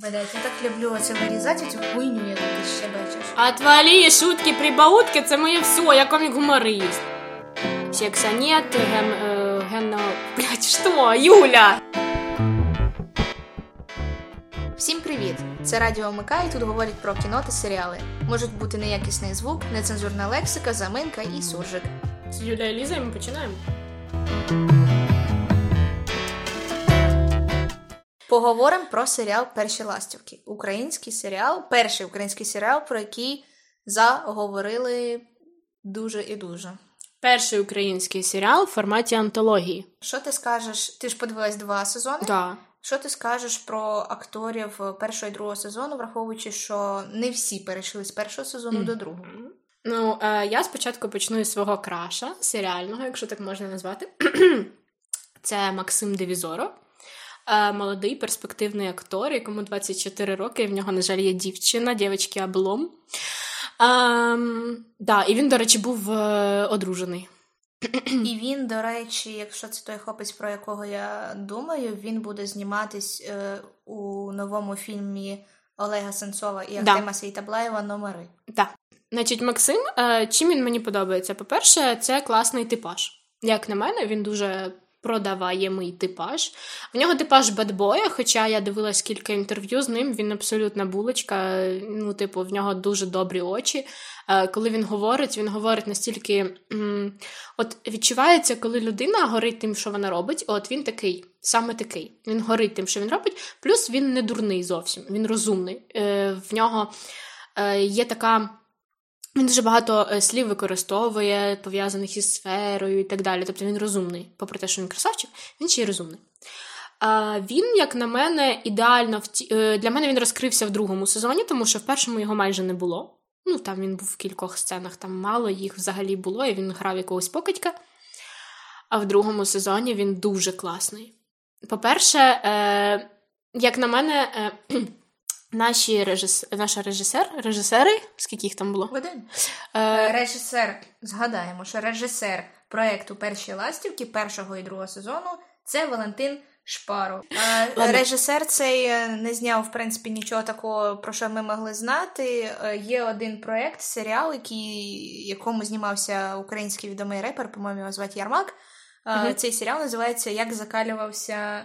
Блять, я так люблю оце вирізати цю хуйню, яку ти ще бачиш. Отвали, шутки, прибаутки, це моє все, я комік-гуморист. Секса нет, ген, э, генно... Блядь, что, Юля? Всім привіт! Це Радіо МК і тут говорять про кіно та серіали. Можуть бути неякісний звук, нецензурна лексика, заминка і суржик. З Юля і Ліза, і ми починаємо. Поговоримо про серіал Перші ластівки. Український серіал, перший український серіал, про який заговорили дуже і дуже. Перший український серіал в форматі антології. Що ти скажеш? Ти ж подивилась два сезони? Да. Що ти скажеш про акторів першого і другого сезону, враховуючи, що не всі перейшли з першого сезону до другого? Ну, е, я спочатку почну із свого краша серіального, якщо так можна назвати. Це Максим Девізоро. Е, молодий перспективний актор, якому 24 роки, і в нього, на жаль, є дівчина, дівчинки облом. Ем, да, і він, до речі, був е, одружений. І він, до речі, якщо це той хлопець, про якого я думаю, він буде зніматись е, у новому фільмі Олега Сенцова і Да. Сейтаблаєва номери. Так. Значить, Максим, е, чим він мені подобається? По-перше, це класний типаж. Як на мене, він дуже продаваємий типаж. В нього типаж бедбоя, хоча я дивилась кілька інтерв'ю з ним, він абсолютна булочка. Ну, типу, в нього дуже добрі очі. Е, Коли він говорить, він говорить настільки. От відчувається, коли людина горить тим, що вона робить. От він такий, саме такий. Він горить тим, що він робить. Плюс він не дурний зовсім, він розумний. Е, В нього е, є така. Він дуже багато е, слів використовує, пов'язаних із сферою і так далі. Тобто він розумний. Попри те, що він красавчик, він ще й розумний. Він, як на мене, ідеально вті... е, для мене він розкрився в другому сезоні, тому що в першому його майже не було. Ну, там він був в кількох сценах, там мало їх взагалі було, і він грав якогось покидька. А в другому сезоні він дуже класний. По-перше, е... як на мене. Наші режис... наша режисер, режисери, скільки їх там було? Один. Е... Режисер, згадаємо, що режисер проекту Перші ластівки першого і другого сезону це Валентин Шпаров. Е, Ладно. Режисер цей е, не зняв, в принципі, нічого такого, про що ми могли знати. Е, Є один проект, серіал, який, якому знімався український відомий репер, по-моєму, його звати Ярмак. Е, Мгм. Цей серіал називається Як закалювався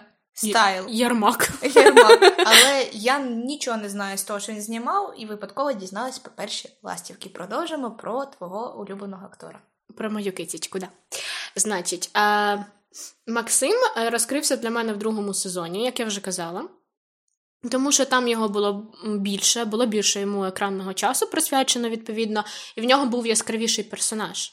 стайл. Ярмак. Ярмак. Але я нічого не знаю з того, що він знімав, і випадково дізналась про перші ластівки. Продовжимо про твого улюбленого актора. Про мою китічку, да. Значить, е, Максим розкрився для мене в другому сезоні, як я вже казала. Тому що там його було більше, було більше йому екранного часу присвячено, відповідно, і в нього був яскравіший персонаж.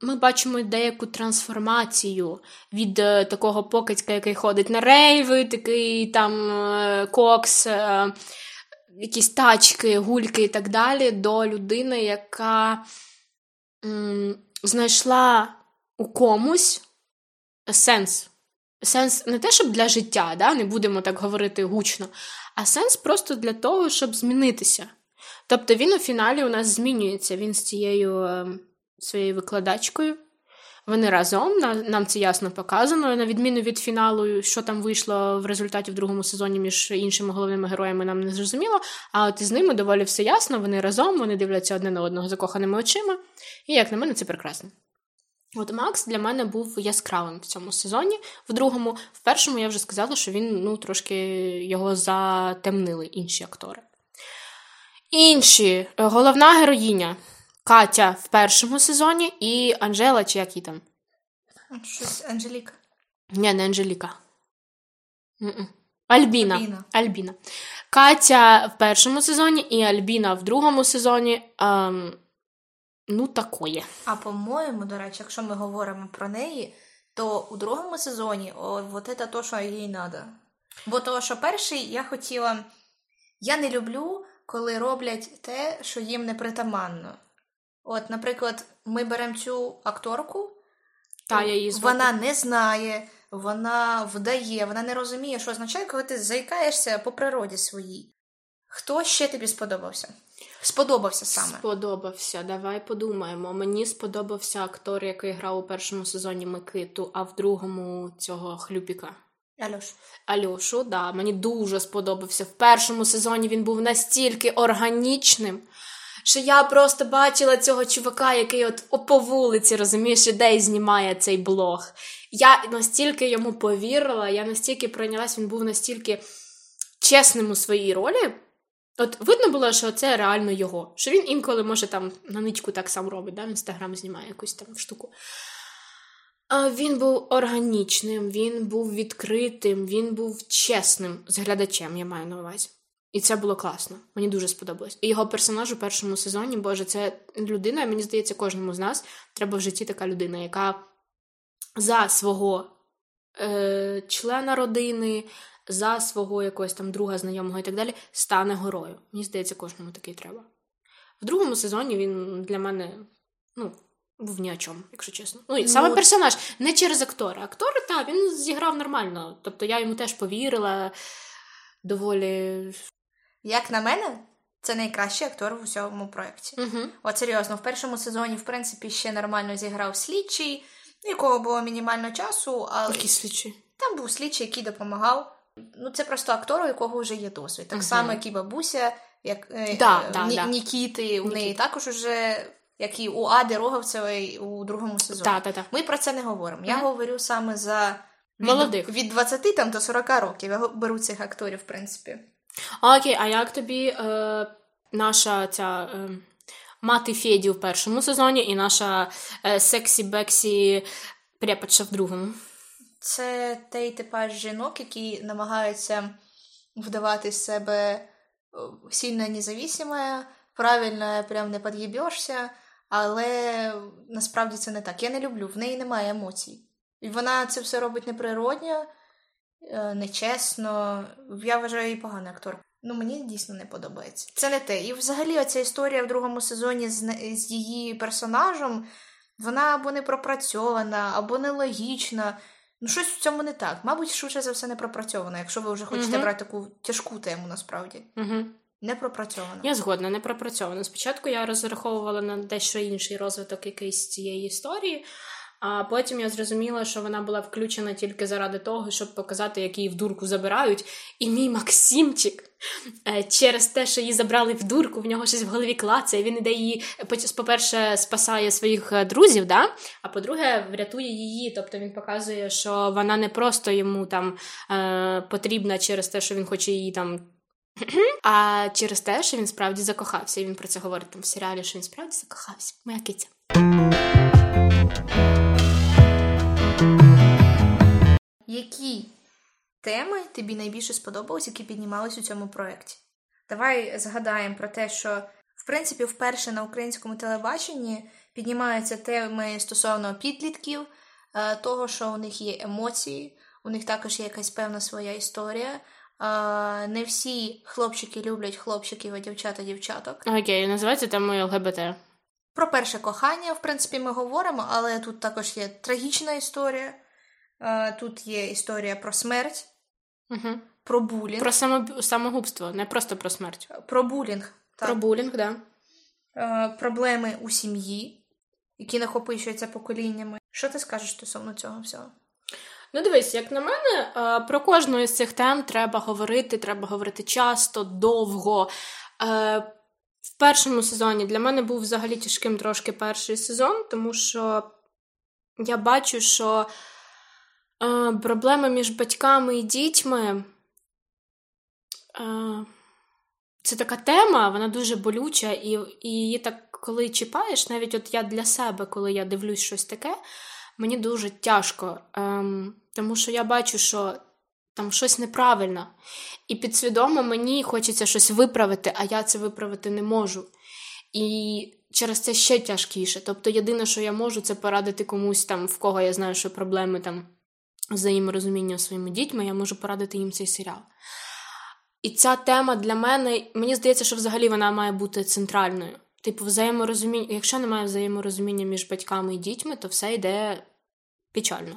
Ми бачимо деяку трансформацію від е, такого покидька, який ходить на рейви, такий там е, кокс, е, якісь тачки, гульки і так далі, до людини, яка знайшла у комусь сенс. Сенс не те, щоб для життя, да? не будемо так говорити гучно, а сенс просто для того, щоб змінитися. Тобто він у фіналі у нас змінюється. Він з цією е, своєю викладачкою. Вони разом, нам це ясно показано, на відміну від фіналу, що там вийшло в результаті в другому сезоні між іншими головними героями, нам не зрозуміло. А от із ними доволі все ясно, вони разом, вони дивляться одне на одного закоханими очима. І, як на мене, це прекрасно. От Макс для мене був яскравим в цьому сезоні. В другому, в першому я вже сказала, що він ну, трошки його затемнили інші актори. Інші, головна героїня Катя в першому сезоні і Анжела, чи як її там? Щось Анжеліка. Ні, не Анжеліка. Альбіна. Альбіна. Альбіна. Катя в першому сезоні і Альбіна в другому сезоні. Ем, ну, такое. А по-моєму, до речі, якщо ми говоримо про неї, то у другому сезоні о, вот це то, що їй треба. Бо того, що перший я хотіла. Я не люблю, коли роблять те, що їм не притаманно. От, наприклад, ми беремо цю акторку, Та, я її звати. вона не знає, вона вдає, вона не розуміє, що означає, коли ти заїкаєшся по природі своїй. Хто ще тобі сподобався? Сподобався саме. Сподобався. Давай подумаємо. Мені сподобався актор, який грав у першому сезоні Микиту, а в другому цього хлюпіка. Альош. Альошу, да, мені дуже сподобався. В першому сезоні він був настільки органічним, що я просто бачила цього чувака, який от по вулиці, розумієш, іде і знімає цей блог. Я настільки йому повірила, я настільки прийнялась, він був настільки чесним у своїй ролі. От видно було, що це реально його. Що він інколи може там на ничку так сам робить, да, в інстаграм знімає якусь там штуку. А Він був органічним, він був відкритим, він був чесним з глядачем, я маю на увазі. І це було класно. Мені дуже сподобалось. І його персонаж у першому сезоні, Боже, це людина, мені здається, кожному з нас треба в житті така людина, яка за свого е, члена родини, за свого якогось там друга знайомого і так далі, стане горою. Мені здається, кожному такий треба. В другому сезоні він для мене, ну, був ні о чому, якщо чесно. Ну, і саме ну, персонаж, не через актора. Актор, так, він зіграв нормально. Тобто я йому теж повірила доволі. Як на мене, це найкращий актор в усьому проєкті. Угу. От серйозно, в першому сезоні, в принципі, ще нормально зіграв слідчий, якого було мінімально часу, але. Який слідчий? Там був слідчий, який допомагав. Ну, це просто актор, у якого вже є досвід. Так угу. само, як і бабуся, як е, да, е, да, Ні, да. Нікіти, у неї також уже як і у Ади Роговцевої у другому сезоні. Та, та, та. Ми про це не говоримо. Я mm-hmm. говорю саме за від, молодих від 20 там до 40 років. Я беру цих акторів, в принципі. Окей, а як тобі е, наша ця е, мати Феді в першому сезоні і наша е, сексі Бексі преподша в другому? Це той типаж жінок, які намагаються вдавати себе сильно независимое, правильно прям не під'їбешся, але насправді це не так. Я не люблю, в неї немає емоцій. І вона це все робить неприродньо, е, нечесно. Я вважаю її поганий актор. Ну, мені дійсно не подобається. Це не те. І взагалі оця історія в другому сезоні з, з її персонажем, вона або не пропрацьована, або нелогічна. Ну, щось в цьому не так. Мабуть, швидше за все не пропрацьовано, якщо ви вже хочете uh брати таку тяжку тему насправді. uh Не пропрацьовано. Я згодна, не пропрацьовано. Спочатку я розраховувала на дещо інший розвиток якийсь цієї історії, а потім я зрозуміла, що вона була включена тільки заради того, щоб показати, як її в дурку забирають. І мій Максимчик е, через те, що її забрали в дурку, в нього щось в голові клацає. Він іде її, по-перше, спасає своїх е, друзів, да? а по-друге, врятує її. Тобто він показує, що вона не просто йому там е, потрібна через те, що він хоче її там. А через те, що він справді закохався, і він про це говорить там в серіалі, що він справді закохався. Моя киця. Які теми тобі найбільше сподобались, які піднімались у цьому проєкті? Давай згадаємо про те, що в принципі вперше на українському телебаченні піднімаються теми стосовно підлітків, е, того, що у них є емоції, у них також є якась певна своя історія. Не всі хлопчики люблять хлопчиків, а дівчата дівчаток. Окей, називається темою ЛГБТ. Про перше кохання, в принципі, ми говоримо, але тут також є трагічна історія. Тут є історія про смерть, угу. про булінг. Про самогубство, не просто про смерть. Про булінг. Так. Про булінг, так. Да. Проблеми у сім'ї, які накопичуються поколіннями. Що ти скажеш стосовно цього всього? Ну, дивись, як на мене, про кожну із цих тем треба говорити, треба говорити часто, довго. В першому сезоні для мене був взагалі тяжким трошки перший сезон, тому що я бачу, що е, проблеми між батьками і дітьми е, це така тема, вона дуже болюча, і і її так, коли чіпаєш, навіть от я для себе, коли я дивлюсь щось таке, мені дуже тяжко. Е, тому що я бачу, що там щось неправильно. І підсвідомо мені хочеться щось виправити, а я це виправити не можу. І через це ще тяжкіше. Тобто, єдине, що я можу, це порадити комусь там, в кого я знаю, що проблеми там взаєморозуміння своїми дітьми, я можу порадити їм цей серіал. І ця тема для мене, мені здається, що взагалі вона має бути центральною. Типу, взаєморозуміння, якщо немає взаєморозуміння між батьками і дітьми, то все йде печально.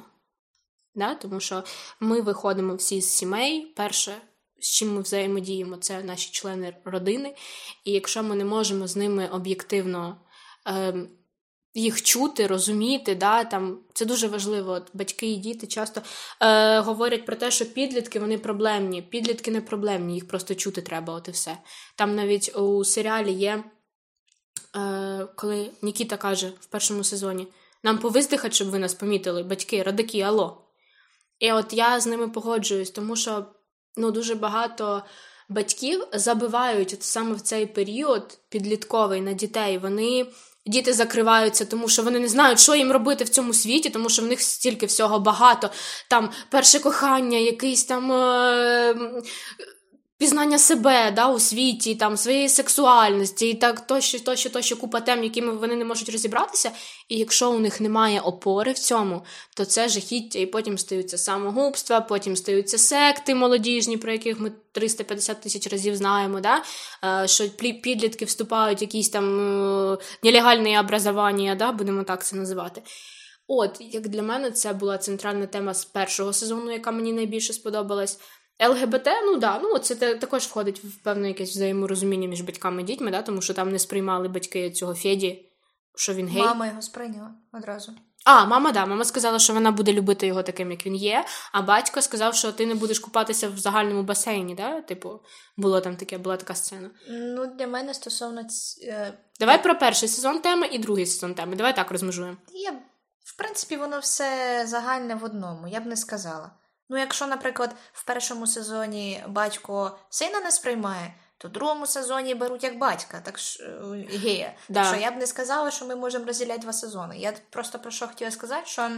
Да? Тому що ми виходимо всі з сімей. Перше, з чим ми взаємодіємо, це наші члени родини. І якщо ми не можемо з ними об'єктивно е, їх чути, розуміти. Да, там, Це дуже важливо. От Батьки і діти часто е, говорять про те, що підлітки вони проблемні. Підлітки не проблемні, їх просто чути треба, от і все. Там навіть у серіалі є, е, коли Нікіта каже в першому сезоні: нам повиздихати, щоб ви нас помітили, батьки, радики, алло. І от я з ними погоджуюсь, тому що ну, дуже багато батьків забивають от саме в цей період підлітковий на дітей. Вони Діти закриваються, тому що вони не знають, що їм робити в цьому світі, тому що в них стільки всього багато. Там перше кохання, якийсь там е- пізнання себе да, у світі, там своєї сексуальності, і так тощо, тощо, тощо купа тем, якими вони не можуть розібратися. І якщо у них немає опори в цьому, то це жахіття, і потім стаються самогубства, потім стаються секти молодіжні, про яких ми 350 тисяч разів знаємо. да, е, Що підлітки вступають в якісь там е, нелегальні образування, да, будемо так це називати. От, як для мене, це була центральна тема з першого сезону, яка мені найбільше сподобалась. ЛГБТ, ну да, ну це також входить в певне якесь взаєморозуміння між батьками і дітьми, да, тому що там не сприймали батьки цього Феді, що він гей. Мама його сприйняла одразу. А, мама, да, мама сказала, що вона буде любити його таким, як він є. А батько сказав, що ти не будеш купатися в загальному басейні, да? Типу, було там таке, була така сцена. Ну, для мене стосовно. Е, Давай про перший сезон теми і другий сезон теми. Давай так розмежуємо. Я, в принципі, воно все загальне в одному, я б не сказала. Ну, якщо, наприклад, в першому сезоні батько сина не сприймає, то в другому сезоні беруть як батька, так ж е, гея. Да. Що я б не сказала, що ми можемо розділяти два сезони. Я просто про що хотіла сказати, що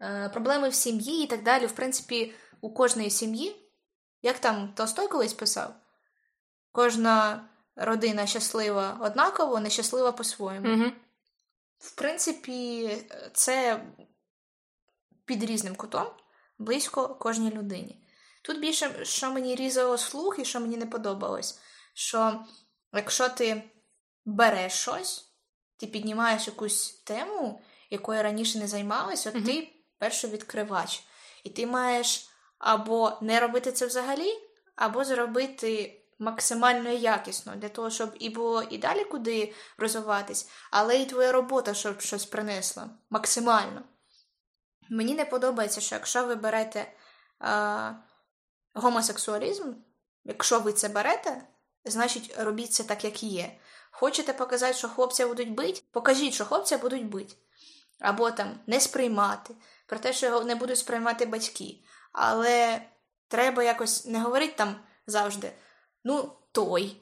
е, проблеми в сім'ї і так далі, в принципі, у кожної сім'ї, як там Толстой колись писав, кожна родина щаслива однаково, нещаслива по-своєму. Угу. В принципі, це під різним кутом близько кожній людині. Тут більше, що мені різало слух і що мені не подобалось, що якщо ти береш щось, ти піднімаєш якусь тему, якою раніше не займалася, mm-hmm. ти першовідкривач. І ти маєш або не робити це взагалі, або зробити максимально якісно для того, щоб і було і далі куди розвиватись, але і твоя робота, щоб щось принесла максимально. Мені не подобається, що якщо ви берете е, гомосексуалізм, якщо ви це берете, значить робіть це так, як є. Хочете показати, що хлопця будуть бити, покажіть, що хлопця будуть бити. Або там не сприймати, про те, що його не будуть сприймати батьки. Але треба якось не говорити там завжди, ну, той.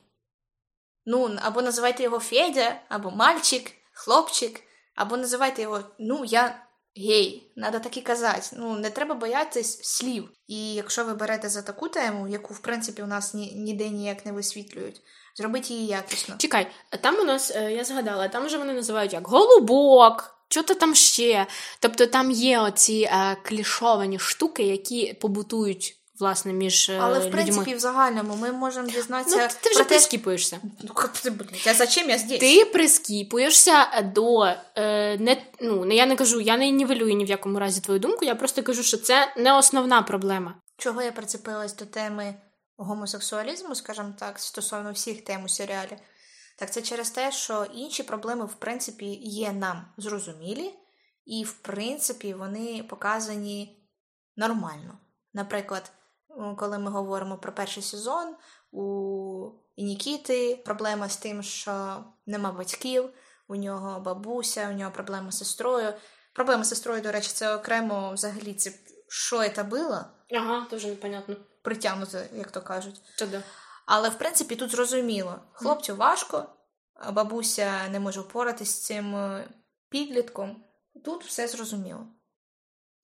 Ну, або називайте його Федя, або мальчик, хлопчик, або називайте його, ну, я гей, треба так і казати. Ну, не треба боятись слів. І якщо ви берете за таку тему, яку, в принципі, у нас ні, ніде ніяк не висвітлюють, зробіть її якісно. Чекай, там у нас, е, я згадала, там вже вони називають як голубок. Що то там ще? Тобто там є оці е, клішовані штуки, які побутують власне між е, Але в принципі, в загальному ми можемо дізнатися. Ну, Ти вже прискіпуєшся. Ну, ти, блядь, а зачем я здесь? Ти прискіпуєшся до е, не ну я не кажу, я не нівелюю ні в якому разі твою думку. Я просто кажу, що це не основна проблема. Чого я прицепилась до теми гомосексуалізму, скажімо так, стосовно всіх тем у серіалі, так це через те, що інші проблеми, в принципі, є нам зрозумілі, і, в принципі, вони показані нормально. Наприклад, коли ми говоримо про перший сезон, у Нікіти проблема з тим, що нема батьків, у нього бабуся, у нього проблема з сестрою. Проблема з сестрою, до речі, це окремо взагалі це що це було. Ага, дуже непонятно. Притягнуто, як то кажуть. Це да. Але в принципі тут зрозуміло. Хлопцю важко, а бабуся не може впоратися з цим е, підлітком. Тут все зрозуміло.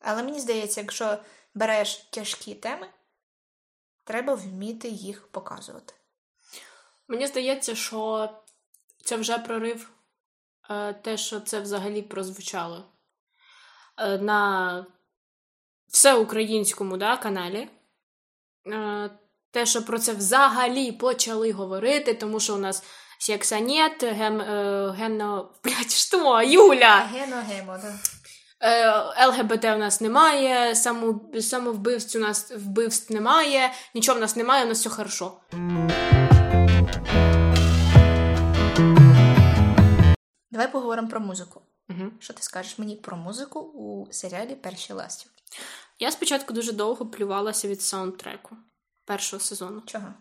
Але мені здається, якщо береш тяжкі теми, треба вміти їх показувати. Мені здається, що це вже прорив е, те, що це взагалі прозвучало е, на всеукраїнському да, каналі. Е, те, що про це взагалі почали говорити, тому що у нас секса нет, ген, генно... Блядь, що, Юля? Гено-гемо, да. Е, ЛГБТ в нас немає, самовбивств у нас вбивств немає, нічого в нас немає, у нас все хорошо. Давай поговоримо про музику. Угу. Що ти скажеш мені про музику у серіалі Перші ластівки? Я спочатку дуже довго плювалася від саундтреку першого сезону. Чого?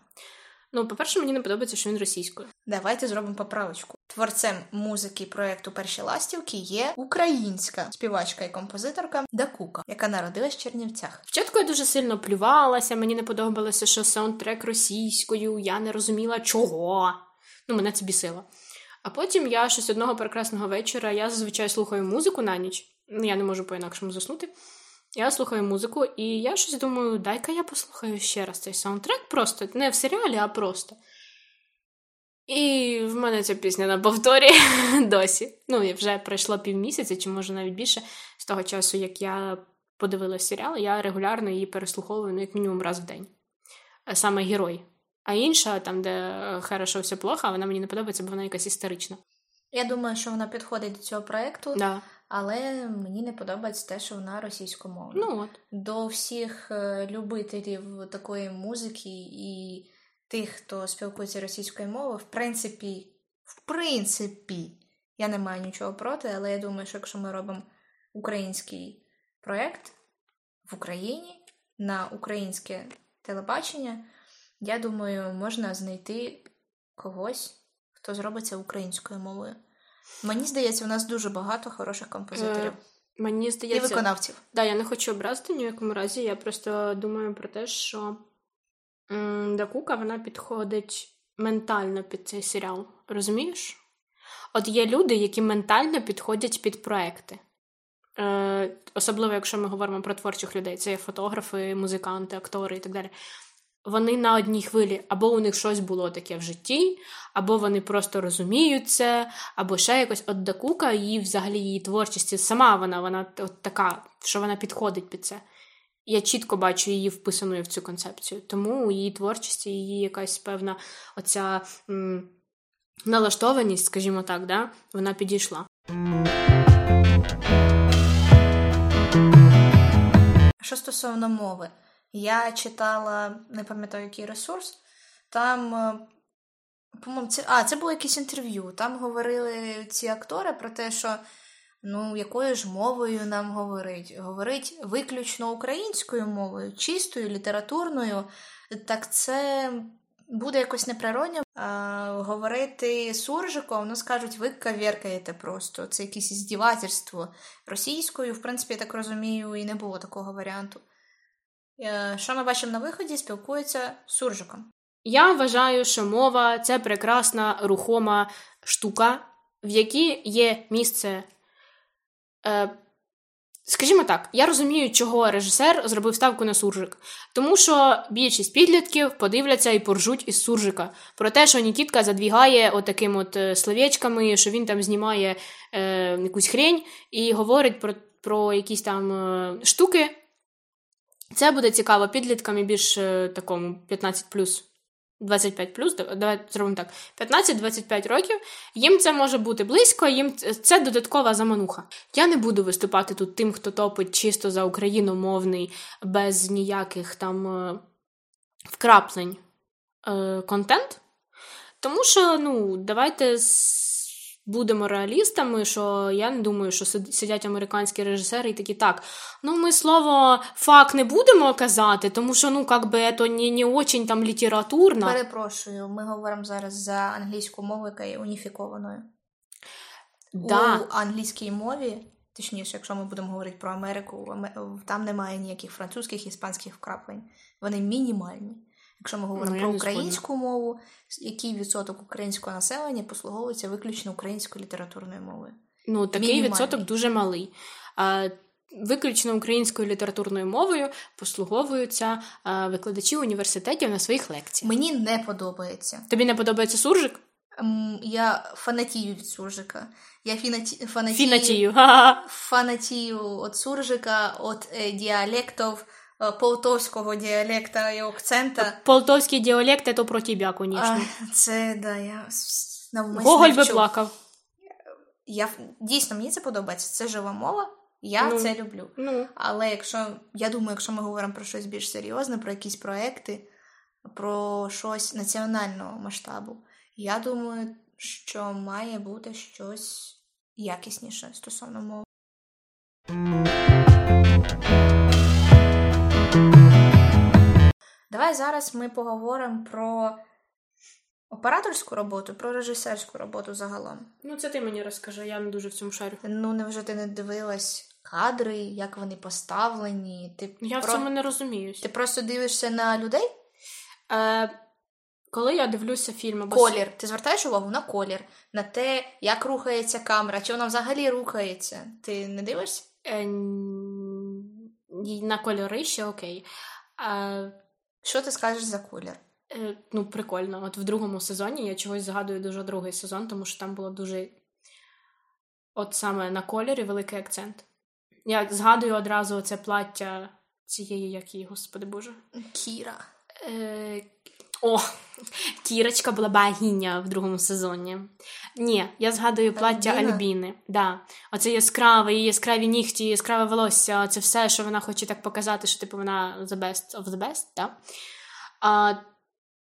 Ну, по-перше, мені не подобається, що він російською. Давайте зробимо поправочку. Творцем музики проєкту Перші ластівки є українська співачка і композиторка Дакука, яка народилась в Чернівцях. Спочатку я дуже сильно плювалася, мені не подобалося, що саундтрек російською, я не розуміла чого. Ну, мене це бісило. А потім я щось одного прекрасного вечора, я зазвичай слухаю музику на ніч. Ну, я не можу по-інакшому заснути. Я слухаю музику, і я щось думаю, дай-ка я послухаю ще раз цей саундтрек просто, не в серіалі, а просто. І в мене ця пісня на повторі досі. Ну, вже пройшло півмісяця, чи може навіть більше з того часу, як я подивилась серіал, я регулярно її переслуховую ну, як мінімум раз в день. Саме герой. А інша, там, де хорошо все плохо, вона мені не подобається, бо вона якась історична. Я думаю, що вона підходить до цього проєкту, Да. Але мені не подобається те, що вона російськомовна. Ну от. До всіх е, любителів такої музики і тих, хто спілкується російською мовою, в принципі, в принципі, я не маю нічого проти, але я думаю, що якщо ми робимо український проєкт в Україні на українське телебачення, я думаю, можна знайти когось, хто зробиться українською мовою. Мені здається, у нас дуже багато хороших композиторів Е, Мені і здається, виконавців. Да, я не хочу образити ні в якому разі. Я просто думаю про те, що Дакука вона підходить ментально під цей серіал. Розумієш? От є люди, які ментально підходять під проекти. Е, особливо, якщо ми говоримо про творчих людей, це є фотографи, музиканти, актори і так далі. Вони на одній хвилі, або у них щось було таке в житті, або вони просто розуміють це, або ще якось от Дакука, її взагалі її творчість, сама вона, вона от така, що вона підходить під це. Я чітко бачу її вписаною в цю концепцію. Тому у її творчості, її якась певна оця м, налаштованість, скажімо так, да, вона підійшла. Що стосовно мови, я читала, не пам'ятаю, який ресурс. Там, е, по-моєму, це, а, це було якесь інтерв'ю. Там говорили ці актори про те, що ну, якою ж мовою нам говорить? Говорить виключно українською мовою, чистою, літературною. Так це буде якось неприродно. А, говорити суржиком, ну скажуть, ви каверкаєте просто. Це якесь здівательство. Російською, в принципі, я так розумію, і не було такого варіанту. Е, Що ми бачимо на виході, спілкується з суржиком. Я вважаю, що мова це прекрасна рухома штука, в якій є місце. Е, скажімо так, я розумію, чого режисер зробив ставку на суржик. Тому що більшість підлітків подивляться і поржуть із суржика. Про те, що Нікітка задвігає отаким от е, словечками, що він там знімає е, якусь хрень і говорить про, про якісь там е, штуки. Це буде цікаво підліткам і більш е, такому 15 25 давай зробимо так: 15-25 років. Їм це може бути близько, їм це додаткова замануха. Я не буду виступати тут тим, хто топить чисто за україномовний, без ніяких там е, вкраплень е, контент. Тому що, ну, давайте будемо реалістами, що я не думаю, що сидять американські режисери і такі так. Ну, ми слово фак не будемо казати, тому що ну, как би, це не, не очень там літературно. Перепрошую, ми говоримо зараз за англійську мову, яка є уніфікованою. Да. У англійській мові, точніше, якщо ми будемо говорити про Америку, там немає ніяких французьких іспанських вкраплень. Вони мінімальні. Якщо ми говоримо ну, про українську мову, який відсоток українського населення послуговується виключно українською літературною мовою? Ну, такий Мінімальний. відсоток дуже малий. А, Виключно українською літературною мовою послуговуються а, викладачі університетів на своїх лекціях. Мені не подобається. Тобі не подобається суржик? Я фанатію від суржика. Я фінаті... фанатію... Фінатію. фанатію від суржика, від е, діалектів, полтовського діалекта і акцента. Полтовський діалект це про тебе, звісно. Це, да, я навмисно Гоголь би плакав. Я, дійсно, мені це подобається. Це жива мова, я Ну. це люблю. Ну, Але якщо, я думаю, якщо ми говоримо про щось більш серйозне, про якісь проекти, про щось національного масштабу, я думаю, що має бути щось якісніше стосовно мови. Давай зараз ми поговоримо про операторську роботу, про режисерську роботу загалом. Ну, це ти мені розкажи, я не дуже в цьому шарю. Ну, невже ти не дивилась кадри, як вони поставлені? Ти Я в цьому не розуміюсь. Ти просто дивишся на людей? Е, коли я дивлюся фільм або Колір. Ти звертаєш увагу на колір, на те, як рухається камера, чи вона взагалі рухається. Ти не дивишся? Е, на кольори ще окей. Е, Що ти скажеш за колір? Е, ну, прикольно. От в другому сезоні я чогось згадую дуже другий сезон, тому що там було дуже. От саме на кольорі великий акцент. Я згадую одразу це плаття цієї, як її, господи Боже. Кіра. Е, о, Кірочка була богиня в другому сезоні. Ні, я згадую плаття Альбіна? Альбіни. Да. Оце яскраве, її яскраві нігті, яскраве волосся. Це все, що вона хоче так показати, що типу вона the best of the best, да? А,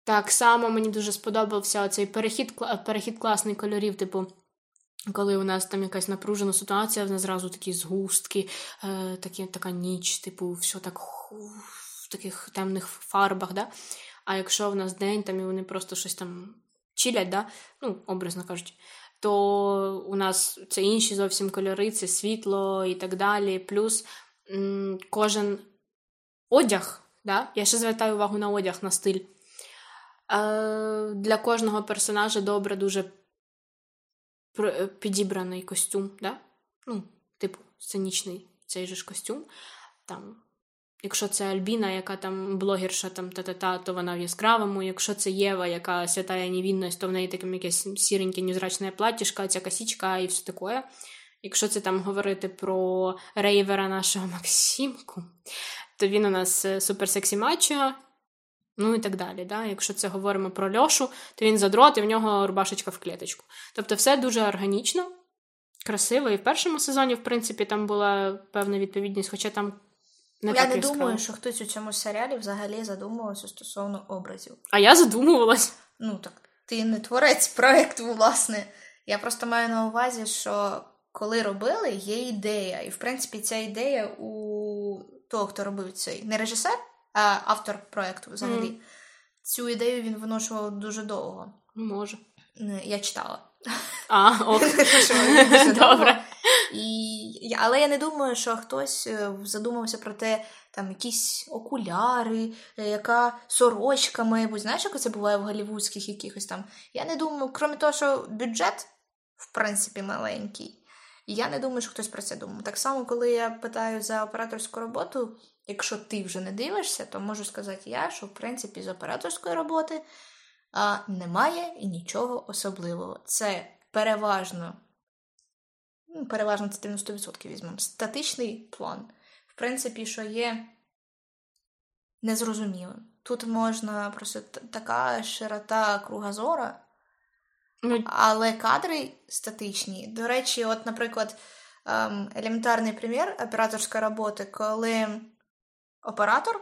так само мені дуже сподобався оцей перехід, перехід класний кольорів, типу. Коли у нас там якась напружена ситуація, в нас зразу такі згустки, е, такі, така ніч, типу, все так ху- в таких темних фарбах, да? А якщо в нас день там і вони просто щось там чилять, да? ну, образно кажучи, то у нас це інші зовсім кольори, це світло і так далі. Плюс м, кожен одяг, да? я ще звертаю увагу на одяг, на стиль. Е, для кожного персонажа добре дуже пр- підібраний костюм, да? ну, типу, сценічний цей же ж костюм. Там Якщо це Альбіна, яка там блогерша, там та-та-та, то вона в яскравому. Якщо це Єва, яка святая невінність, то в неї таке якесь сіреньке незрачне платтішка, ця косічка і все таке. Якщо це там говорити про рейвера нашого Максимку, то він у нас е, суперсексі мачо, ну і так далі. Да? Якщо це говоримо про Льошу, то він задрот і в нього рубашечка в клеточку. Тобто все дуже органічно, красиво. І в першому сезоні, в принципі, там була певна відповідність, хоча там не я не яскраво. думаю, що хтось у цьому серіалі взагалі задумувався стосовно образів. А я задумувалась. Ну так, ти не творець проекту, власне. Я просто маю на увазі, що коли робили, є ідея. І в принципі, ця ідея у того, хто робив цей не режисер, а автор проекту взагалі. Мгм. Цю ідею він виношував дуже довго. Може. Е, Я читала. А, ок. Добре. І, але я не думаю, що хтось е, задумався про те, там якісь окуляри, е, яка сорочка має бути. Знаєш, як це буває в голівудських якихось там. Я не думаю, крім того, що бюджет, в принципі, маленький. І я не думаю, що хтось про це думав. Так само, коли я питаю за операторську роботу, якщо ти вже не дивишся, то можу сказати я, що в принципі з операторської роботи а, немає і нічого особливого. Це переважно ну, переважно це 90% візьмемо. Статичний план. В принципі, що є незрозумілим. Тут можна просто така широта кругозора, Ну, але кадри статичні. До речі, от, наприклад, ем, елементарний примір операторської роботи, коли оператор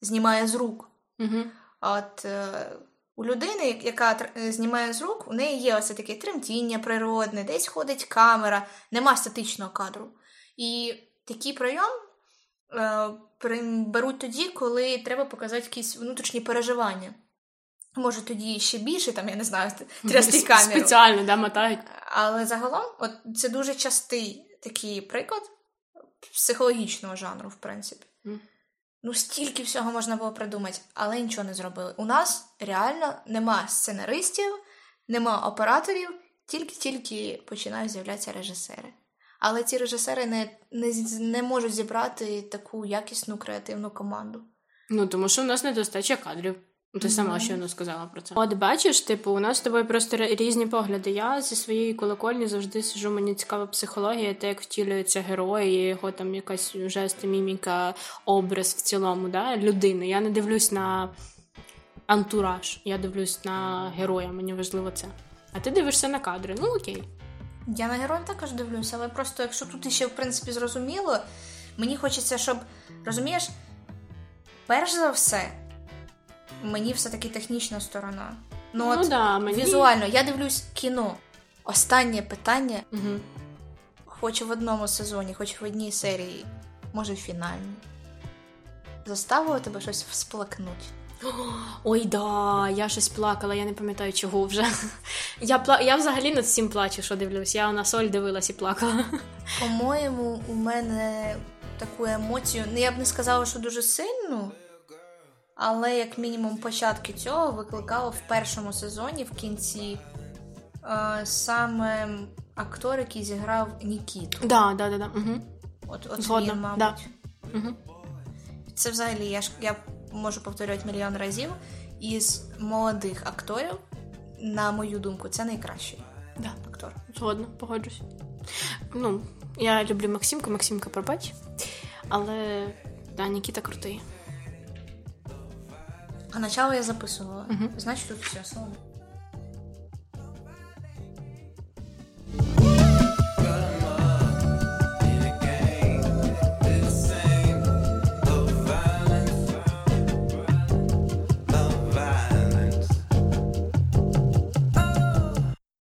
знімає з рук. угу. От е, у людини, яка е, знімає з рук, у неї є ось таке тремтіння природне, десь ходить камера, нема статичного кадру. І такий прийом е, беруть тоді, коли треба показати якісь внутрішні переживання. Може, тоді ще більше, там, я не знаю, трясти камеру. Спеціально, да, мотають. Але загалом, от це дуже частий такий приклад психологічного жанру, в принципі. Ну, стільки всього можна було придумати, але нічого не зробили. У нас реально нема сценаристів, нема операторів, тільки-тільки починають з'являтися режисери. Але ці режисери не, не, не можуть зібрати таку якісну креативну команду. Ну, тому що у нас недостача кадрів. Ну, Ти сама щойно сказала про це. От бачиш, типу, у нас з тобою просто різні погляди. Я зі своєї колокольні завжди сижу, мені цікава психологія, те, як втілюється герой, і його там якась жести, міміка, образ в цілому, да, людини. Я не дивлюсь на антураж, я дивлюсь на героя, мені важливо це. А ти дивишся на кадри. Ну окей. Я на героя також дивлюся, але просто якщо тут іще, в принципі, зрозуміло, мені хочеться, щоб, розумієш, перш за все, мені все-таки технічна сторона. Ну, Ну от да, мені- візуально, я дивлюсь кіно. Останнє питання, Угу. хоч в одному сезоні, хоч в одній серії, може в фінальній. Заставило тебе щось всплакнути? Ой, да, я щось плакала, я не пам'ятаю чого вже. Я пла... я взагалі над всім плачу, що дивлюсь. Я на соль дивилась і плакала. По-моєму, у мене таку емоцію, ну я б не сказала, що дуже сильну, але як мінімум початки цього викликало в першому сезоні в кінці е, саме актор, який зіграв Нікіту. Да, да, да, да. Угу. От, от Згодна, він, мабуть. да. Угу. Це взагалі я ж я можу повторювати мільйон разів. Із молодих акторів, на мою думку, це найкращий Да. актор. Згодна, погоджусь. Ну, я люблю Максимку, Максимка пробач. Але да, Нікіта крутий. А начало я записувала. Угу. Значить, тут все слово.